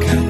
안녕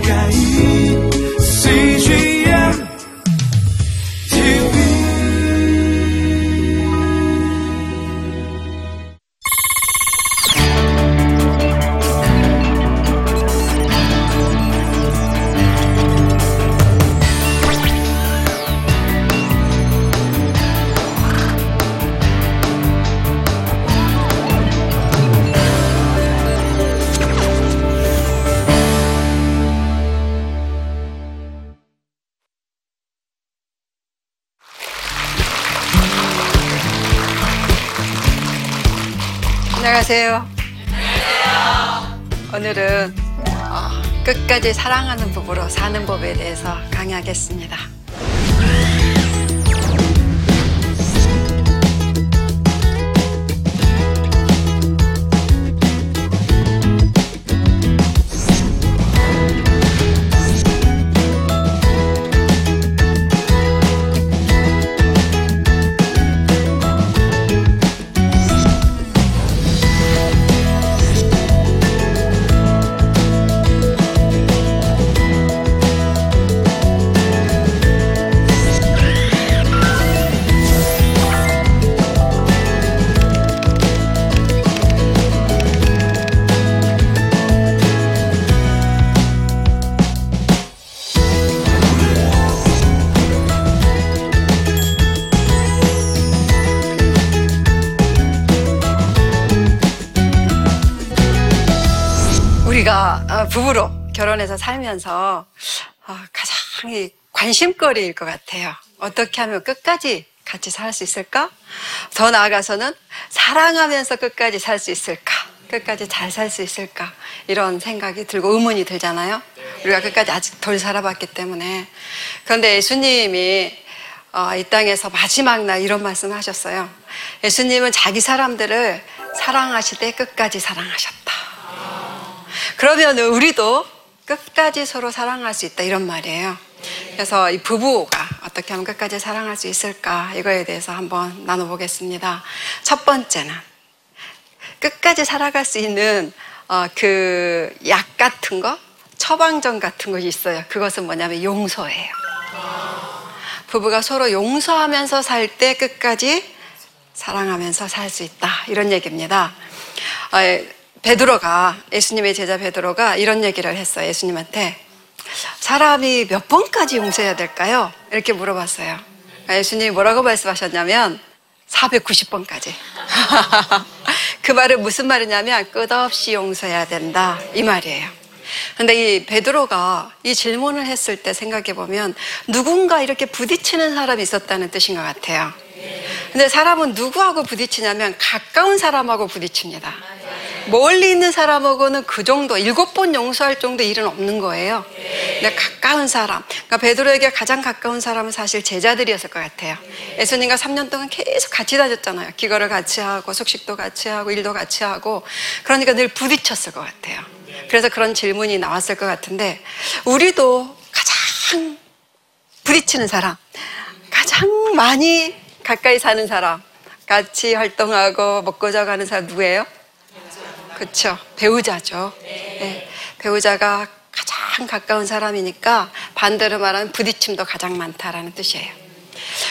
끝까지 사랑하는 부부로 사는 법에 대해서 강의하겠습니다. 결혼해서 살면서 어, 가장 관심거리일 것 같아요. 어떻게 하면 끝까지 같이 살 수 있을까? 더 나아가서는 사랑하면서 끝까지 살 수 있을까? 끝까지 잘 살 수 있을까? 이런 생각이 들고 의문이 들잖아요. 우리가 끝까지 아직 덜 살아봤기 때문에. 그런데 예수님이 어, 이 땅에서 마지막 날 이런 말씀을 하셨어요. 예수님은 자기 사람들을 사랑하시되 끝까지 사랑하셨다. 그러면 우리도 끝까지 서로 사랑할 수 있다 이런 말이에요. 그래서 이 부부가 어떻게 하면 끝까지 사랑할 수 있을까 이거에 대해서 한번 나눠보겠습니다. 첫 번째는 끝까지 살아갈 수 있는 어, 그 약 같은 거, 처방전 같은 것이 있어요. 그것은 뭐냐면 용서예요. 부부가 서로 용서하면서 살 때 끝까지 사랑하면서 살 수 있다 이런 얘기입니다. 어, 베드로가 예수님의 제자 베드로가 이런 얘기를 했어요. 예수님한테 사람이 몇 번까지 용서해야 될까요? 이렇게 물어봤어요. 그러니까 예수님이 뭐라고 말씀하셨냐면 490번까지. 그 말은 무슨 말이냐면 끝없이 용서해야 된다 이 말이에요. 근데 이 베드로가 이 질문을 했을 때 생각해 보면 누군가 이렇게 부딪히는 사람이 있었다는 뜻인 것 같아요. 근데 사람은 누구하고 부딪히냐면 가까운 사람하고 부딪힙니다. 멀리 있는 사람하고는 그 정도 일곱 번 용서할 정도 일은 없는 거예요. 근데 가까운 사람, 그러니까 베드로에게 가장 가까운 사람은 사실 제자들이었을 것 같아요. 예수님과 3년 동안 계속 같이 다녔잖아요. 기거를 같이 하고 숙식도 같이 하고 일도 같이 하고 그러니까 늘 부딪혔을 것 같아요. 그래서 그런 질문이 나왔을 것 같은데 우리도 가장 부딪히는 사람, 가장 많이 가까이 사는 사람, 같이 활동하고 먹고 자가는 사람 누구예요? 그렇죠. 배우자죠. 네. 배우자가 가장 가까운 사람이니까 반대로 말하면 부딪힘도 가장 많다라는 뜻이에요.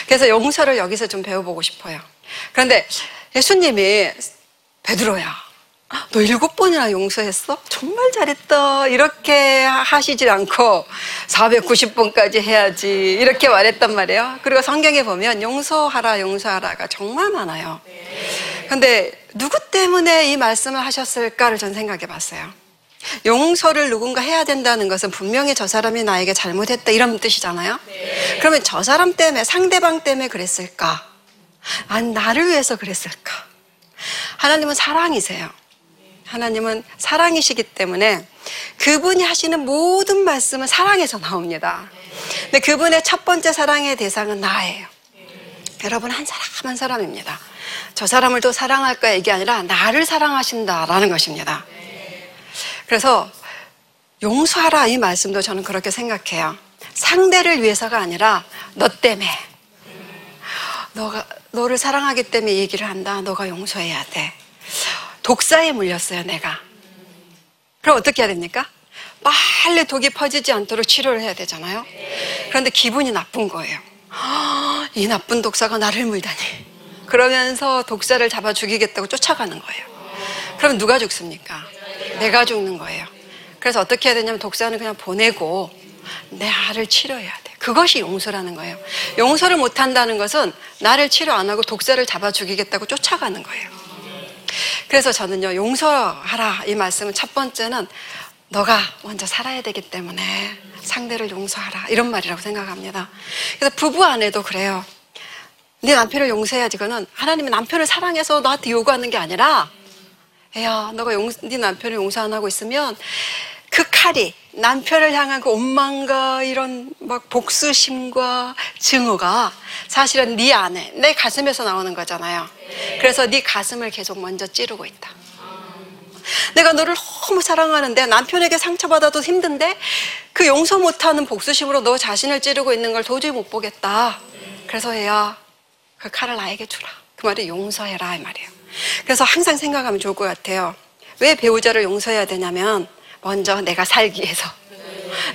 그래서 용서를 여기서 좀 배워보고 싶어요. 그런데 예수님이 베드로야, 너 일곱 번이나 용서했어? 정말 잘했다. 이렇게 하시질 않고 490번까지 해야지. 이렇게 말했단 말이에요. 그리고 성경에 보면 용서하라, 용서하라가 정말 많아요. 근데 누구 때문에 이 말씀을 하셨을까를 전 생각해 봤어요. 용서를 누군가 해야 된다는 것은 분명히 저 사람이 나에게 잘못했다 이런 뜻이잖아요. 네. 그러면 저 사람 때문에 상대방 때문에 그랬을까? 아니 나를 위해서 그랬을까? 하나님은 사랑이세요. 하나님은 사랑이시기 때문에 그분이 하시는 모든 말씀은 사랑에서 나옵니다. 근데 그분의 첫 번째 사랑의 대상은 나예요. 여러분 한 사람 한 사람입니다. 저 사람을 더 사랑할 거야 이게 아니라 나를 사랑하신다라는 것입니다. 그래서 용서하라 이 말씀도 저는 그렇게 생각해요. 상대를 위해서가 아니라 너 때문에 너가 너를 사랑하기 때문에 얘기를 한다. 너가 용서해야 돼. 독사에 물렸어요, 내가. 그럼 어떻게 해야 됩니까? 빨리 독이 퍼지지 않도록 치료를 해야 되잖아요. 그런데 기분이 나쁜 거예요. 이 나쁜 독사가 나를 물다니. 그러면서 독사를 잡아 죽이겠다고 쫓아가는 거예요. 그럼 누가 죽습니까? 내가 죽는 거예요. 그래서 어떻게 해야 되냐면 독사는 그냥 보내고 내 알을 치료해야 돼. 그것이 용서라는 거예요. 용서를 못 한다는 것은 나를 치료 안 하고 독사를 잡아 죽이겠다고 쫓아가는 거예요. 그래서 저는요, 용서하라. 이 말씀은 첫 번째는 너가 먼저 살아야 되기 때문에 상대를 용서하라. 이런 말이라고 생각합니다. 그래서 부부 안에도 그래요. 네 남편을 용서해야지. 그거는 하나님이 남편을 사랑해서 너한테 요구하는 게 아니라, 야, 너가 용, 네 남편을 용서 안 하고 있으면 그 칼이 남편을 향한 그 원망과 이런 막 복수심과 증오가 사실은 네 안에 내 가슴에서 나오는 거잖아요. 그래서 네 가슴을 계속 먼저 찌르고 있다. 내가 너를 너무 사랑하는데 남편에게 상처받아도 힘든데 그 용서 못하는 복수심으로 너 자신을 찌르고 있는 걸 도저히 못 보겠다. 그래서 얘야 그 칼을 나에게 주라. 그 말이 용서해라 이 말이에요. 그래서 항상 생각하면 좋을 것 같아요. 왜 배우자를 용서해야 되냐면 먼저 내가 살기 위해서.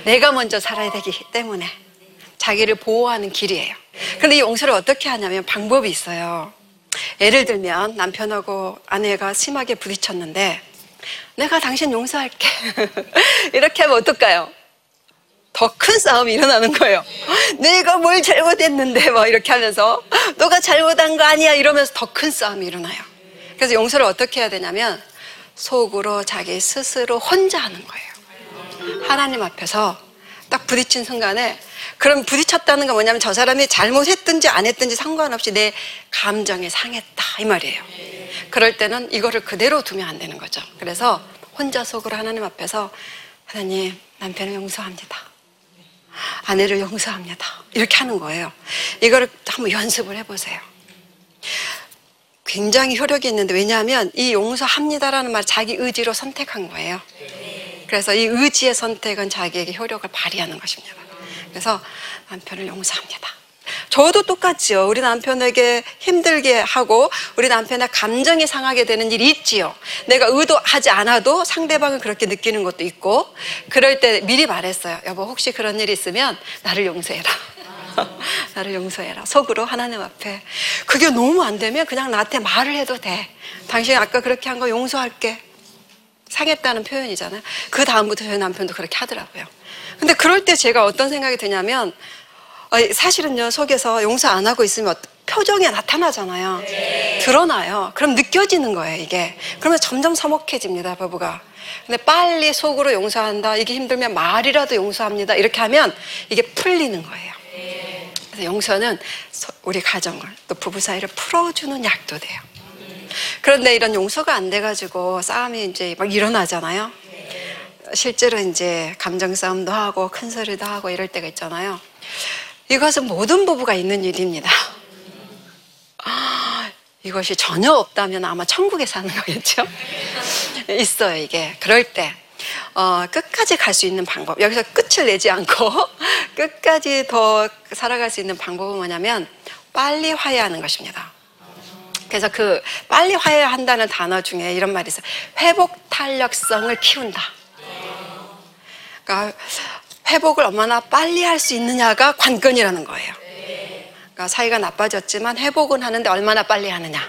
내가 먼저 살아야 되기 때문에. 자기를 보호하는 길이에요. 그런데 이 용서를 어떻게 하냐면 방법이 있어요. 예를 들면 남편하고 아내가 심하게 부딪혔는데 내가 당신 용서할게. 이렇게 하면 어떨까요? 더 큰 싸움이 일어나는 거예요. 내가 뭘 잘못했는데 뭐 이렇게 하면서 너가 잘못한 거 아니야 이러면서 더 큰 싸움이 일어나요. 그래서 용서를 어떻게 해야 되냐면 속으로 자기 스스로 혼자 하는 거예요. 하나님 앞에서 딱 부딪힌 순간에 그럼 부딪혔다는 건 뭐냐면 저 사람이 잘못했든지 안 했든지 상관없이 내 감정이 상했다 이 말이에요. 그럴 때는 이거를 그대로 두면 안 되는 거죠. 그래서 혼자 속으로 하나님 앞에서 하나님 남편을 용서합니다. 아내를 용서합니다. 이렇게 하는 거예요. 이거를 한번 연습을 해보세요. 굉장히 효력이 있는데 왜냐하면 이 용서합니다라는 말 자기 의지로 선택한 거예요. 그래서 이 의지의 선택은 자기에게 효력을 발휘하는 것입니다. 그래서 남편을 용서합니다. 저도 똑같지요. 우리 남편에게 힘들게 하고 우리 남편의 감정이 상하게 되는 일이 있지요. 내가 의도하지 않아도 상대방은 그렇게 느끼는 것도 있고 그럴 때 미리 말했어요. 여보 혹시 그런 일 있으면 나를 용서해라. 나를 용서해라. 속으로 하나님 앞에. 그게 너무 안 되면 그냥 나한테 말을 해도 돼. 당신이 아까 그렇게 한 거 용서할게. 상했다는 표현이잖아요. 그 다음부터 저희 남편도 그렇게 하더라고요. 근데 그럴 때 제가 어떤 생각이 드냐면 사실은요 속에서 용서 안 하고 있으면 표정이 나타나잖아요. 드러나요. 그럼 느껴지는 거예요 이게. 그러면 점점 서먹해집니다 부부가. 근데 빨리 속으로 용서한다. 이게 힘들면 말이라도 용서합니다. 이렇게 하면 이게 풀리는 거예요. 그래서 용서는 우리 가정을 또 부부 사이를 풀어주는 약도 돼요. 그런데 이런 용서가 안 돼가지고 싸움이 이제 막 일어나잖아요. 실제로 이제 감정 싸움도 하고 큰 소리도 하고 이럴 때가 있잖아요. 이것은 모든 부부가 있는 일입니다. 아, 이것이 전혀 없다면 아마 천국에 사는 거겠죠? 있어요, 이게. 그럴 때. 어, 끝까지 갈 수 있는 방법. 여기서 끝을 내지 않고 끝까지 더 살아갈 수 있는 방법은 뭐냐면 빨리 화해하는 것입니다. 그래서 그 빨리 화해한다는 단어 중에 이런 말이 있어요. 회복 탄력성을 키운다. 그러니까 회복을 얼마나 빨리 할 수 있느냐가 관건이라는 거예요. 그러니까 사이가 나빠졌지만 회복은 하는데 얼마나 빨리 하느냐.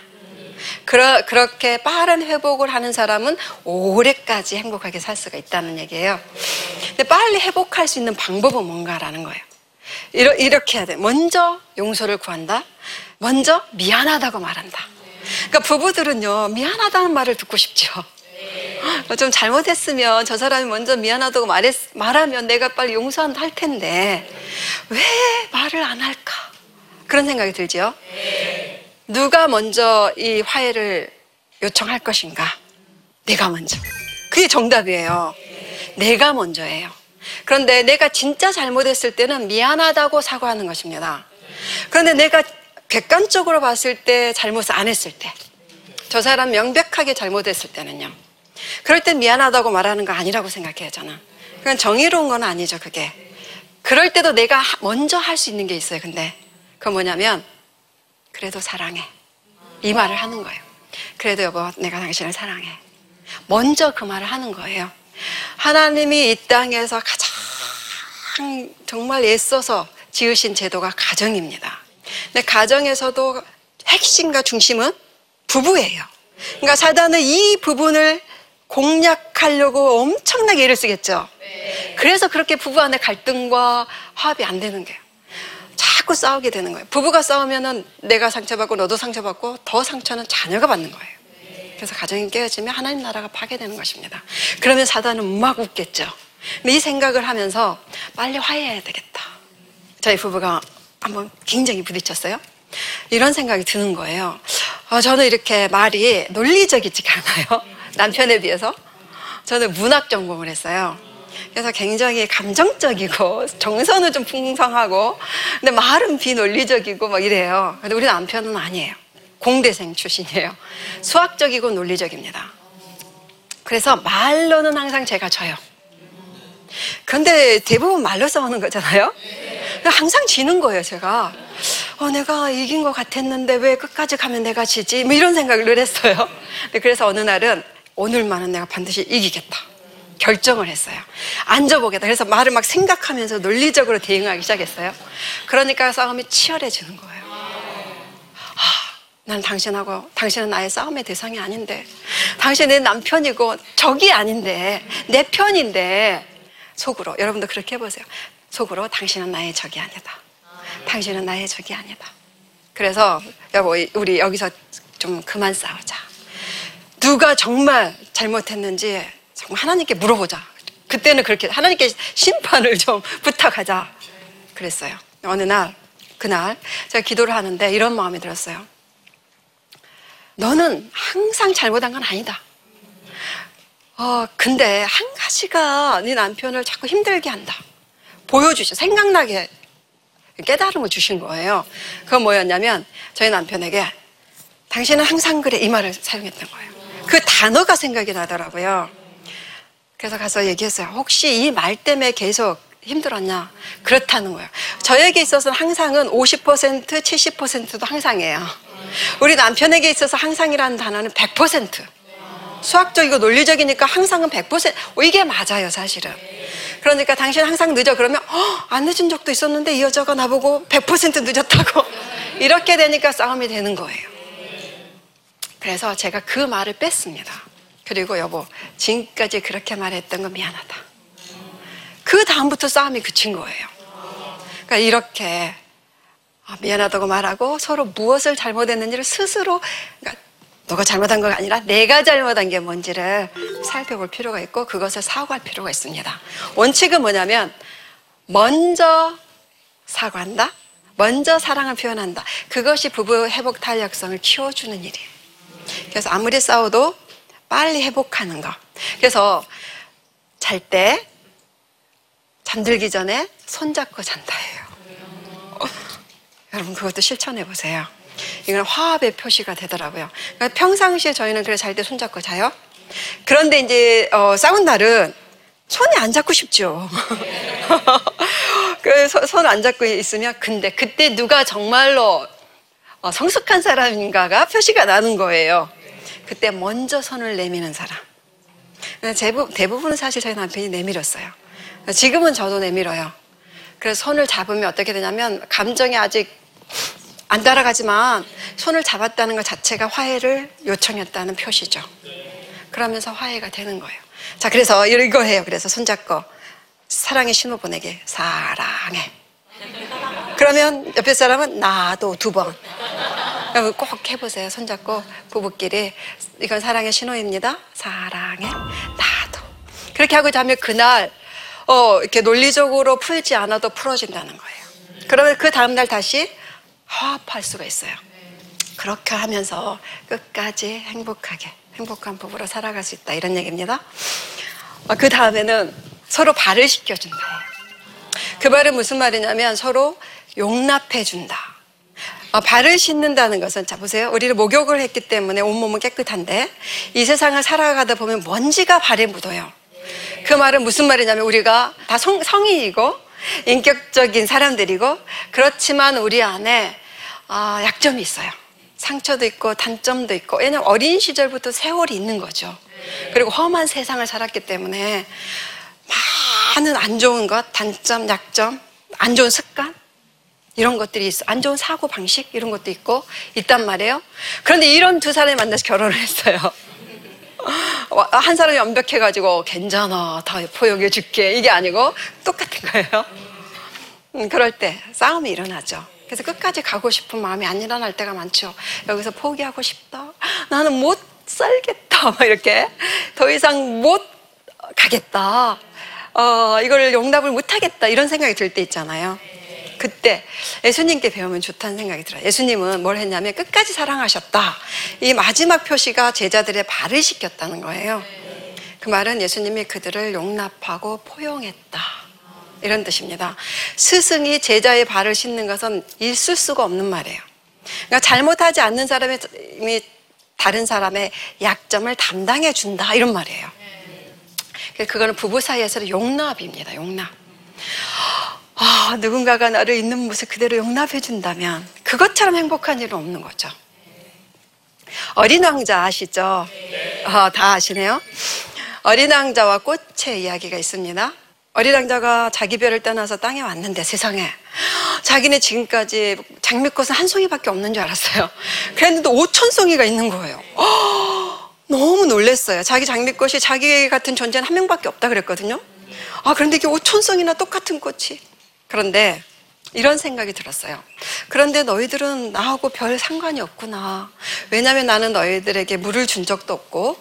그러, 그렇게 빠른 회복을 하는 사람은 오래까지 행복하게 살 수가 있다는 얘기예요. 근데 빨리 회복할 수 있는 방법은 뭔가라는 거예요. 이러, 이렇게 해야 돼. 먼저 용서를 구한다. 먼저 미안하다고 말한다. 그러니까 부부들은요, 미안하다는 말을 듣고 싶죠. 좀 잘못했으면 저 사람이 먼저 미안하다고 말했, 말하면 내가 빨리 용서한다 할 텐데, 왜 말을 안 할까? 그런 생각이 들죠. 누가 먼저 이 화해를 요청할 것인가? 내가 먼저. 그게 정답이에요. 내가 먼저예요. 그런데 내가 진짜 잘못했을 때는 미안하다고 사과하는 것입니다. 그런데 내가 객관적으로 봤을 때 잘못을 안 했을 때, 저 사람 명백하게 잘못했을 때는요. 그럴 땐 미안하다고 말하는 거 아니라고 생각해요, 저는. 그건 정의로운 건 아니죠, 그게. 그럴 때도 내가 먼저 할 수 있는 게 있어요, 근데. 그건 뭐냐면, 그래도 사랑해. 이 말을 하는 거예요. 그래도 여보, 내가 당신을 사랑해. 먼저 그 말을 하는 거예요. 하나님이 이 땅에서 가장 정말 애써서 지으신 제도가 가정입니다. 근데 가정에서도 핵심과 중심은 부부예요. 그러니까 사단은 이 부분을 공략하려고 엄청나게 애를 쓰겠죠. 그래서 그렇게 부부 안에 갈등과 화합이 안 되는 거예요. 자꾸 싸우게 되는 거예요. 부부가 싸우면은 내가 상처받고 너도 상처받고 더 상처는 자녀가 받는 거예요. 그래서 가정이 깨어지면 하나님 나라가 파괴되는 것입니다. 그러면 사단은 막 웃겠죠. 근데 이 생각을 하면서 빨리 화해해야 되겠다. 저희 부부가 한번 굉장히 부딪혔어요. 이런 생각이 드는 거예요. 어, 저는 이렇게 말이 논리적이지가 않아요. 남편에 비해서. 저는 문학 전공을 했어요. 그래서 굉장히 감정적이고 정서는 좀 풍성하고 근데 말은 비논리적이고 막 이래요. 근데 우리 남편은 아니에요. 공대생 출신이에요. 수학적이고 논리적입니다. 그래서 말로는 항상 제가 져요. 근데 대부분 말로 싸우는 거잖아요. 항상 지는 거예요, 제가. 어, 내가 이긴 것 같았는데 왜 끝까지 가면 내가 지지? 뭐 이런 생각을 늘 했어요. 그래서 어느 날은 오늘만은 내가 반드시 이기겠다. 결정을 했어요. 앉아보겠다. 그래서 말을 막 생각하면서 논리적으로 대응하기 시작했어요. 그러니까 싸움이 치열해지는 거예요. 아, 난 당신하고, 당신은 나의 싸움의 대상이 아닌데, 당신은 내 남편이고, 적이 아닌데, 내 편인데, 속으로, 여러분도 그렇게 해보세요. 속으로, 당신은 나의 적이 아니다. 당신은 나의 적이 아니다. 그래서, 여보, 우리 여기서 좀 그만 싸우자. 누가 정말 잘못했는지 정말 하나님께 물어보자. 그때는 그렇게 하나님께 심판을 좀 부탁하자. 그랬어요. 어느 날, 그날 제가 기도를 하는데 이런 마음이 들었어요. 너는 항상 잘못한 건 아니다. 어, 근데 한 가지가 네 남편을 자꾸 힘들게 한다. 보여주셔. 생각나게 깨달음을 주신 거예요. 그건 뭐였냐면 저희 남편에게 당신은 항상 그래 이 말을 사용했던 거예요. 그 단어가 생각이 나더라고요. 그래서 가서 얘기했어요. 혹시 이 말 때문에 계속 힘들었냐? 그렇다는 거예요. 저에게 있어서는 항상은 50%, 70%도 항상이에요. 우리 남편에게 있어서 항상이라는 단어는 100%. 수학적이고 논리적이니까 항상은 100%. 이게 맞아요, 사실은. 그러니까 당신 항상 늦어. 그러면, 어, 안 늦은 적도 있었는데 이 여자가 나보고 100% 늦었다고. 이렇게 되니까 싸움이 되는 거예요. 그래서 제가 그 말을 뺐습니다. 그리고 여보, 지금까지 그렇게 말했던 거 미안하다. 그 다음부터 싸움이 그친 거예요. 그러니까 이렇게 아, 미안하다고 말하고 서로 무엇을 잘못했는지를 스스로 그러니까 너가 잘못한 거 아니라 내가 잘못한 게 뭔지를 살펴볼 필요가 있고 그것을 사과할 필요가 있습니다. 원칙은 뭐냐면 먼저 사과한다. 먼저 사랑을 표현한다. 그것이 부부 회복 탄력성을 키워주는 일이에요. 그래서 아무리 싸워도 빨리 회복하는 거. 그래서 잘 때 잠들기 전에 손잡고 잔다예요. 어, 여러분 그것도 실천해 보세요. 이건 화합의 표시가 되더라고요. 그러니까 평상시에 저희는 그래 잘 때 손잡고 자요. 그런데 이제 어, 싸운 날은 손이 안 잡고 싶죠. 그 손 안 잡고 있으면 근데 그때 누가 정말로 어, 성숙한 사람인가가 표시가 나는 거예요. 그때 먼저 손을 내미는 사람. 대부분은 사실 저희 남편이 내밀었어요. 지금은 저도 내밀어요. 그래서 손을 잡으면 어떻게 되냐면 감정이 아직 안 따라가지만 손을 잡았다는 것 자체가 화해를 요청했다는 표시죠. 그러면서 화해가 되는 거예요. 자, 그래서 이거 해요. 그래서 손잡고 사랑의 신호 보내게. 사랑해. 그러면 옆에 사람은 나도 두 번. 꼭 해보세요. 손잡고 부부끼리 이건 사랑의 신호입니다. 사랑해 나도 그렇게 하고 자면 그날 어, 이렇게 논리적으로 풀지 않아도 풀어진다는 거예요. 그러면 그 다음 날 다시 화합할 수가 있어요. 그렇게 하면서 끝까지 행복하게 행복한 부부로 살아갈 수 있다 이런 얘기입니다. 어, 그 다음에는 서로 발을 시켜준다. 그 말은 무슨 말이냐면 서로 용납해 준다. 어, 발을 씻는다는 것은 자 보세요. 우리를 목욕을 했기 때문에 온몸은 깨끗한데 이 세상을 살아가다 보면 먼지가 발에 묻어요. 그 말은 무슨 말이냐면 우리가 다 성, 성인이고 인격적인 사람들이고 그렇지만 우리 안에 아, 약점이 있어요. 상처도 있고 단점도 있고 왜냐면 어린 시절부터 세월이 있는 거죠. 그리고 험한 세상을 살았기 때문에 하는 안 좋은 것, 단점, 약점, 안 좋은 습관, 이런 것들이 있어. 안 좋은 사고 방식, 이런 것도 있고, 있단 말이에요. 그런데 이런 두 사람이 만나서 결혼을 했어요. 한 사람이 완벽해가지고, 괜찮아, 다 포용해 줄게. 이게 아니고, 똑같은 거예요. 음, 그럴 때 싸움이 일어나죠. 그래서 끝까지 가고 싶은 마음이 안 일어날 때가 많죠. 여기서 포기하고 싶다. 나는 못 살겠다. 막 이렇게. 더 이상 못 가겠다. 어, 이걸 용납을 못 하겠다. 이런 생각이 들 때 있잖아요. 그때 예수님께 배우면 좋다는 생각이 들어요. 예수님은 뭘 했냐면 끝까지 사랑하셨다. 이 마지막 표시가 제자들의 발을 씻겼다는 거예요. 그 말은 예수님이 그들을 용납하고 포용했다. 이런 뜻입니다. 스승이 제자의 발을 씻는 것은 있을 수가 없는 말이에요. 그러니까 잘못하지 않는 사람이 다른 사람의 약점을 담당해 준다. 이런 말이에요. 그거는 부부 사이에서 용납입니다. 용납. 아, 누군가가 나를 있는 모습 그대로 용납해 준다면 그것처럼 행복한 일은 없는 거죠. 어린 왕자 아시죠? 아, 다 아시네요. 어린 왕자와 꽃의 이야기가 있습니다. 어린 왕자가 자기 별을 떠나서 땅에 왔는데 세상에 자기네 지금까지 장미꽃은 한 송이밖에 없는 줄 알았어요. 그랬는데 5천 송이가 있는 거예요. 너무 놀랐어요. 자기 장미꽃이 자기 같은 존재는 한 명밖에 없다 그랬거든요. 아 그런데 이게 5천 송이나 똑같은 꽃이. 그런데 이런 생각이 들었어요. 그런데 너희들은 나하고 별 상관이 없구나. 왜냐하면 나는 너희들에게 물을 준 적도 없고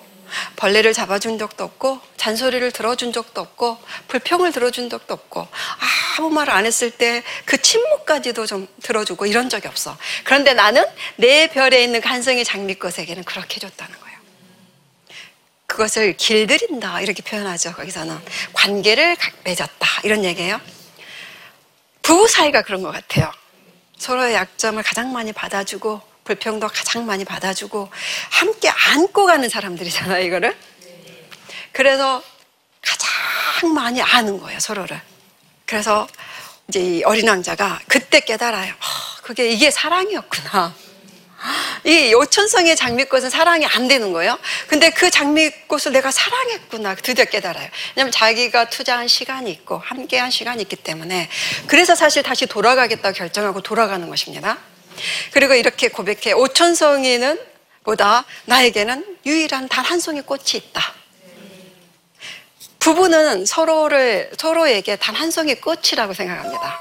벌레를 잡아준 적도 없고 잔소리를 들어준 적도 없고 불평을 들어준 적도 없고 아무 말 안 했을 때 그 침묵까지도 좀 들어주고 이런 적이 없어. 그런데 나는 내 별에 있는 간성의 장미꽃에게는 그렇게 해줬다는 거예요. 그것을 길들인다 이렇게 표현하죠. 거기서는 관계를 맺었다 이런 얘기예요. 부부 사이가 그런 것 같아요. 서로의 약점을 가장 많이 받아주고 불평도 가장 많이 받아주고 함께 안고 가는 사람들이잖아요, 이거를. 그래서 가장 많이 아는 거예요, 서로를. 그래서 이제 이 어린 왕자가 그때 깨달아요. 어, 그게 이게 사랑이었구나. 이 오천성의 장미꽃은 사랑이 안 되는 거예요. 근데 그 장미꽃을 내가 사랑했구나. 드디어 깨달아요. 왜냐면 자기가 투자한 시간이 있고 함께한 시간이 있기 때문에 그래서 사실 다시 돌아가겠다고 결정하고 돌아가는 것입니다. 그리고 이렇게 고백해 오천성이는 보다 나에게는 유일한 단 한 송이 꽃이 있다. 부부는 서로를 서로에게 단 한 송이 꽃이라고 생각합니다.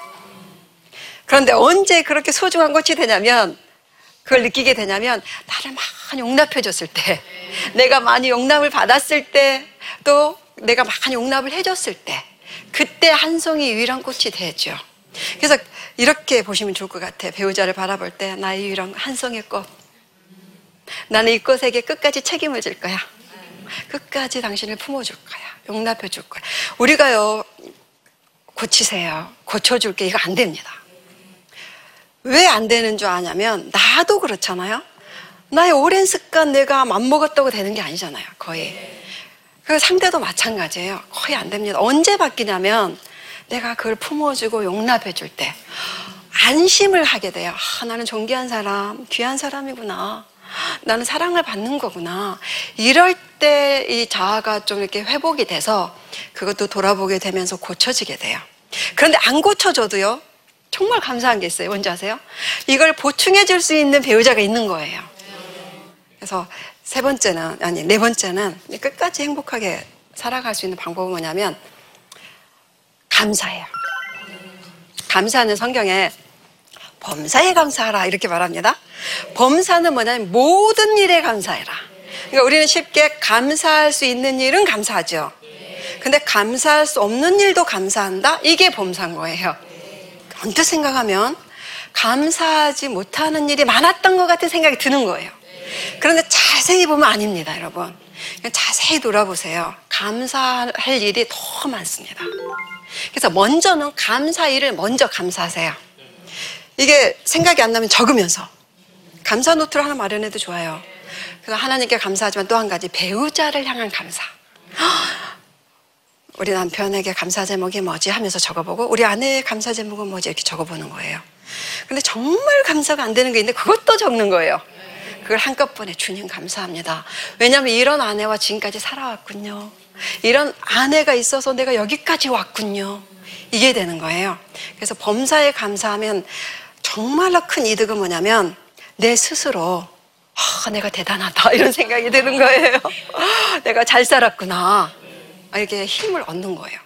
그런데 언제 그렇게 소중한 꽃이 되냐면 그걸 느끼게 되냐면 나를 많이 용납해 줬을 때 내가 많이 용납을 받았을 때 또 내가 많이 용납을 해줬을 때 그때 한 송이 유일한 꽃이 되죠. 그래서 이렇게 보시면 좋을 것 같아요. 배우자를 바라볼 때 나의 유일한 한 송이 꽃. 나는 이 꽃에게 끝까지 책임을 질 거야. 끝까지 당신을 품어줄 거야. 용납해 줄 거야. 우리가요, 고치세요. 고쳐줄 게. 이거 안 됩니다. 왜 안 되는 줄 아냐면, 나도 그렇잖아요. 나의 오랜 습관 내가 맘먹었다고 되는 게 아니잖아요. 거의. 그 상대도 마찬가지예요. 거의 안 됩니다. 언제 바뀌냐면, 내가 그걸 품어주고 용납해 줄 때 안심을 하게 돼요. 아, 나는 존귀한 사람, 귀한 사람이구나. 나는 사랑을 받는 거구나. 이럴 때 이 자아가 좀 이렇게 회복이 돼서 그것도 돌아보게 되면서 고쳐지게 돼요. 그런데 안 고쳐져도요, 정말 감사한 게 있어요. 뭔지 아세요? 이걸 보충해 줄 수 있는 배우자가 있는 거예요. 그래서 세 번째는, 아니, 네 번째는 끝까지 행복하게 살아갈 수 있는 방법은 뭐냐면, 감사해요. 감사는 성경에 범사에 감사하라 이렇게 말합니다. 범사는 뭐냐면 모든 일에 감사해라. 그러니까 우리는 쉽게 감사할 수 있는 일은 감사하죠. 근데 감사할 수 없는 일도 감사한다? 이게 범사인 거예요. 언뜻 생각하면 감사하지 못하는 일이 많았던 것 같은 생각이 드는 거예요. 그런데 자세히 보면 아닙니다, 여러분. 자세히 돌아보세요. 감사할 일이 더 많습니다. 그래서 먼저는 감사 일을 먼저 감사하세요. 이게 생각이 안 나면 적으면서 감사 노트를 하나 마련해도 좋아요. 그래서 하나님께 감사하지만 또 한 가지 배우자를 향한 감사. 우리 남편에게 감사 제목이 뭐지 하면서 적어보고 우리 아내의 감사 제목은 뭐지 이렇게 적어보는 거예요. 근데 정말 감사가 안 되는 게 있는데 그것도 적는 거예요. 그걸 한꺼번에 주님 감사합니다. 왜냐하면 이런 아내와 지금까지 살아왔군요. 이런 아내가 있어서 내가 여기까지 왔군요. 이게 되는 거예요. 그래서 범사에 감사하면 정말로 큰 이득은 뭐냐면 내 스스로 아, 내가 대단하다 이런 생각이 드는 거예요. 내가 잘 살았구나. 이렇게 힘을 얻는 거예요.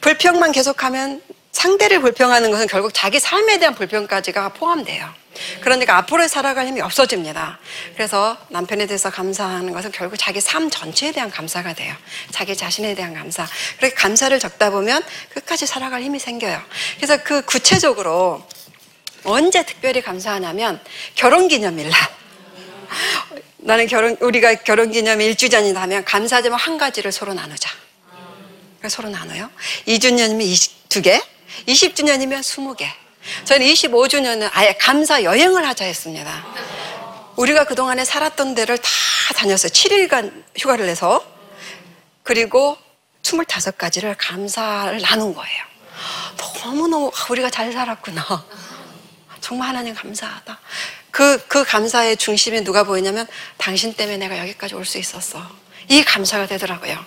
불평만 계속하면 상대를 불평하는 것은 결국 자기 삶에 대한 불평까지가 포함돼요. 그러니까 앞으로 살아갈 힘이 없어집니다. 그래서 남편에 대해서 감사하는 것은 결국 자기 삶 전체에 대한 감사가 돼요. 자기 자신에 대한 감사. 그렇게 감사를 적다 보면 끝까지 살아갈 힘이 생겨요. 그래서 그 구체적으로 언제 특별히 감사하냐면 결혼 기념일 날. 나는 결혼, 우리가 결혼 기념 일 주 전이다 하면 감사하지만 한 가지를 서로 나누자. 서로 나눠요. 2주년이면 22개, 20주년이면 20개. 저는 25주년은 아예 감사 여행을 하자 했습니다. 우리가 그동안에 살았던 데를 다 다녔어요. 7일간 휴가를 내서. 그리고 25가지를 감사를 나눈 거예요. 너무너무 아, 우리가 잘 살았구나. 정말 하나님 감사하다. 그, 그 감사의 중심에 누가 보이냐면 당신 때문에 내가 여기까지 올 수 있었어. 이 감사가 되더라고요.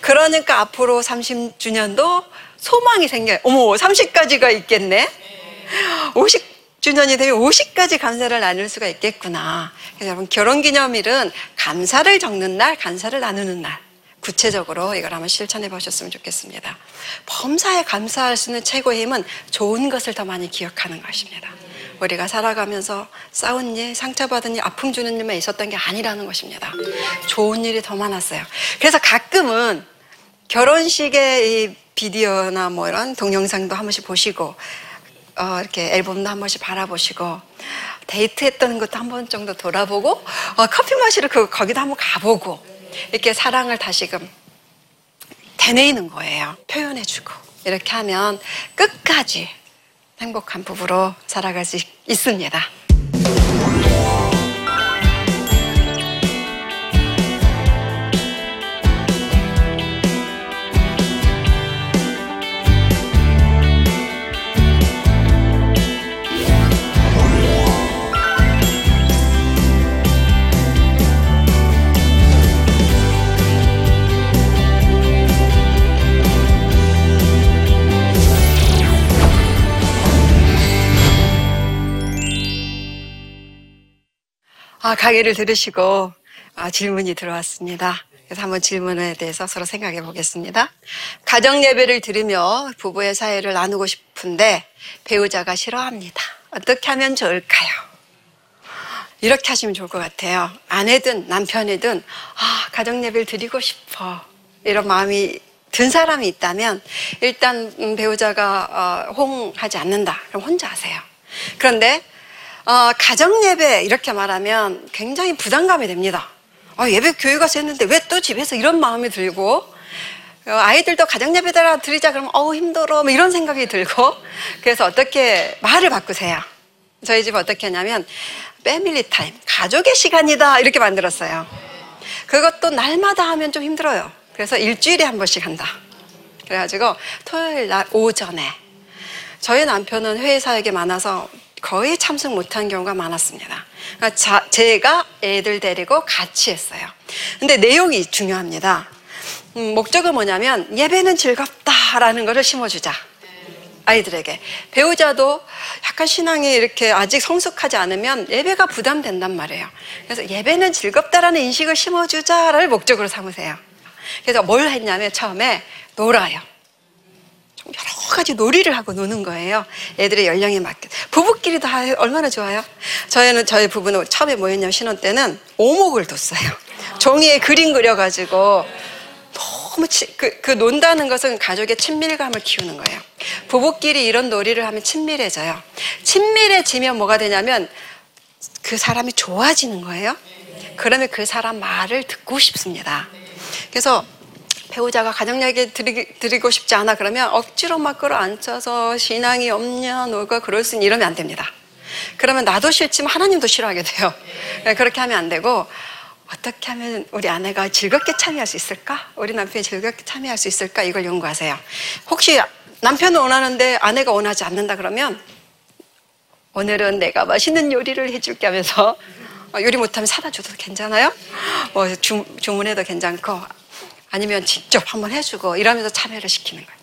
그러니까 앞으로 30주년도 소망이 생겨요. 어머, 30까지가 있겠네? 50주년이 되면 50까지 감사를 나눌 수가 있겠구나. 그래서 여러분, 결혼 기념일은 감사를 적는 날, 감사를 나누는 날. 구체적으로 이걸 한번 실천해 보셨으면 좋겠습니다. 범사에 감사할 수 있는 최고의 힘은 좋은 것을 더 많이 기억하는 것입니다. 우리가 살아가면서 싸운 일, 상처받은 일, 아픔 주는 일만 있었던 게 아니라는 것입니다. 좋은 일이 더 많았어요. 그래서 가끔은 결혼식의 이 비디오나 뭐 이런 동영상도 한 번씩 보시고, 어, 이렇게 앨범도 한 번씩 바라보시고, 데이트했던 것도 한 번 정도 돌아보고, 어, 커피 마시러 그, 거기도 한번 가보고, 이렇게 사랑을 다시금 되뇌이는 거예요. 표현해주고. 이렇게 하면 끝까지 행복한 부부로 살아갈 수 있습니다. 아, 강의를 들으시고 아, 질문이 들어왔습니다. 그래서 한번 질문에 대해서 서로 생각해 보겠습니다. 가정 예배를 들으며 부부의 사회를 나누고 싶은데 배우자가 싫어합니다. 어떻게 하면 좋을까요? 이렇게 하시면 좋을 것 같아요. 아내든 남편이든 아, 가정 예배를 드리고 싶어. 이런 마음이 든 사람이 있다면 일단 음, 배우자가 어, 호응하지 않는다. 그럼 혼자 하세요. 그런데 어, 가정 예배 이렇게 말하면 굉장히 부담감이 됩니다. 어, 예배 교회 가서 했는데 왜 또 집에서 이런 마음이 들고 어, 아이들도 가정 예배다 드리자 그러면 어우 힘들어 뭐 이런 생각이 들고 그래서 어떻게 말을 바꾸세요. 저희 집 어떻게 하냐면 패밀리 타임 가족의 시간이다 이렇게 만들었어요. 그것도 날마다 하면 좀 힘들어요. 그래서 일주일에 한 번씩 한다. 그래가지고 토요일 날 오전에 저희 남편은 사역이 많아서 거의 참석 못한 경우가 많았습니다. 그러니까 자, 제가 애들 데리고 같이 했어요. 근데 내용이 중요합니다. 음, 목적은 뭐냐면 예배는 즐겁다라는 것을 심어주자. 아이들에게. 배우자도 약간 신앙이 이렇게 아직 성숙하지 않으면 예배가 부담된단 말이에요. 그래서 예배는 즐겁다라는 인식을 심어주자를 목적으로 삼으세요. 그래서 뭘 했냐면 처음에 놀아요. 가지 놀이를 하고 노는 거예요. 애들의 연령에 맞게. 부부끼리 다 얼마나 좋아요? 저희는, 저희 부부는 처음에 모였냐면 신혼 때는 오목을 뒀어요. 종이에 그림 그려가지고 너무 치, 그, 그 논다는 것은 가족의 친밀감을 키우는 거예요. 부부끼리 이런 놀이를 하면 친밀해져요. 친밀해지면 뭐가 되냐면 그 사람이 좋아지는 거예요. 그러면 그 사람 말을 듣고 싶습니다. 그래서 배우자가 가정 드리, 드리고 싶지 않아 그러면 억지로 막 끌어앉혀서 신앙이 없냐 너가 그럴 수 있니 이러면 안 됩니다. 그러면 나도 싫지만 하나님도 싫어하게 돼요. 네, 그렇게 하면 안 되고 어떻게 하면 우리 아내가 즐겁게 참여할 수 있을까? 우리 남편이 즐겁게 참여할 수 있을까? 이걸 연구하세요. 혹시 남편은 원하는데 아내가 원하지 않는다 그러면 오늘은 내가 맛있는 요리를 해줄게 하면서 어, 요리 못하면 사다 줘도 괜찮아요? 뭐 주, 주문해도 괜찮고 아니면 직접 한번 해주고 이러면서 참여를 시키는 거예요.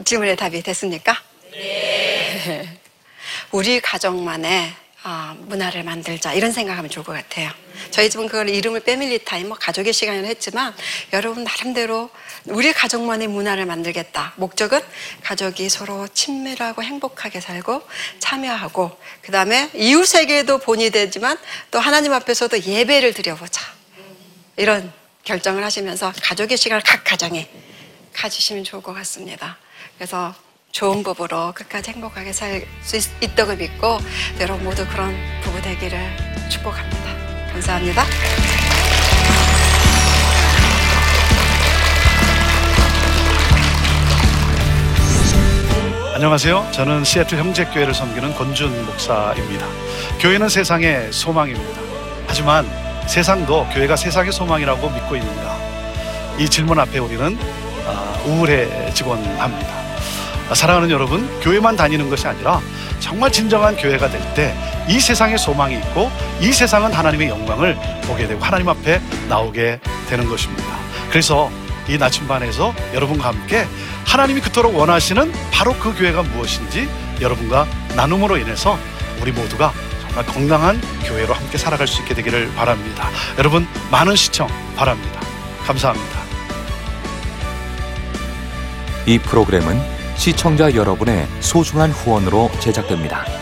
어, 질문의 답이 됐습니까? 네. 우리 가정만의 아, 문화를 만들자 이런 생각하면 좋을 것 같아요. 저희 집은 그걸 이름을 패밀리 타임, 뭐 가족의 시간을 했지만 여러분 나름대로 우리 가족만의 문화를 만들겠다. 목적은 가족이 서로 친밀하고 행복하게 살고 참여하고 그 다음에 이웃에게도 본이 되지만 또 하나님 앞에서도 예배를 드려보자. 이런 결정을 하시면서 가족의 시간을 각 가정에 가지시면 좋을 것 같습니다. 그래서 좋은 부부로 끝까지 행복하게 살 수 있다고 믿고 여러분 모두 그런 부부 되기를 축복합니다. 감사합니다. 안녕하세요. 저는 시애틀 형제교회를 섬기는 권준 목사입니다. 교회는 세상의 소망입니다. 하지만 세상도 교회가 세상의 소망이라고 믿고 있는가? 이 질문 앞에 우리는 아, 우울해지곤 합니다. 아, 사랑하는 여러분, 교회만 다니는 것이 아니라 정말 진정한 교회가 될 때 이 세상에 소망이 있고 이 세상은 하나님의 영광을 보게 되고 하나님 앞에 나오게 되는 것입니다. 그래서 이 나침반에서 여러분과 함께 하나님이 그토록 원하시는 바로 그 교회가 무엇인지 여러분과 나눔으로 인해서 우리 모두가 건강한 교회로 함께 살아갈 수 있게 되기를 바랍니다. 여러분 많은 시청 바랍니다. 감사합니다. 이 프로그램은 시청자 여러분의 소중한 후원으로 제작됩니다.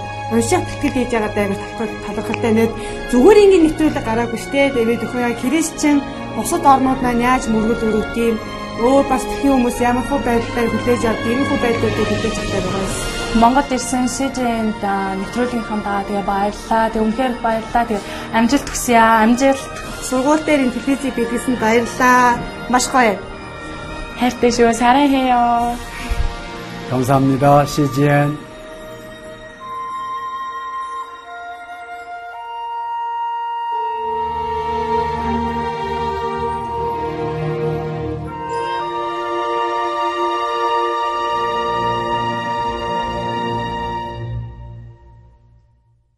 уншаад тэтгэл хийж байгаа даа талархалтай нэг зүгээр ингээд нэвтрүүлэг гараагүй штэ тэгээд өхөө яа христчэн бусад орнууд маань яаж мөргөл өрөвт юм өөр бас тхэн хүмүүс ямар хөө байдлаар хүлээж авд ийм хөө байдлуудыг хүлээж авдаг байгаа юм. Монгол ирсэн СЖН-д нэвтрүүлгийнхаа тэгээ баярлалаа. Тэг үнхээр баярлалаа. Тэг амжилт хүсье аа. Амжилт. Сургууль дээр энэ телевизийг бидлсэн баярлаа. Маш гоё. хайртай шүү. 사랑해요. 감사합니다. CGN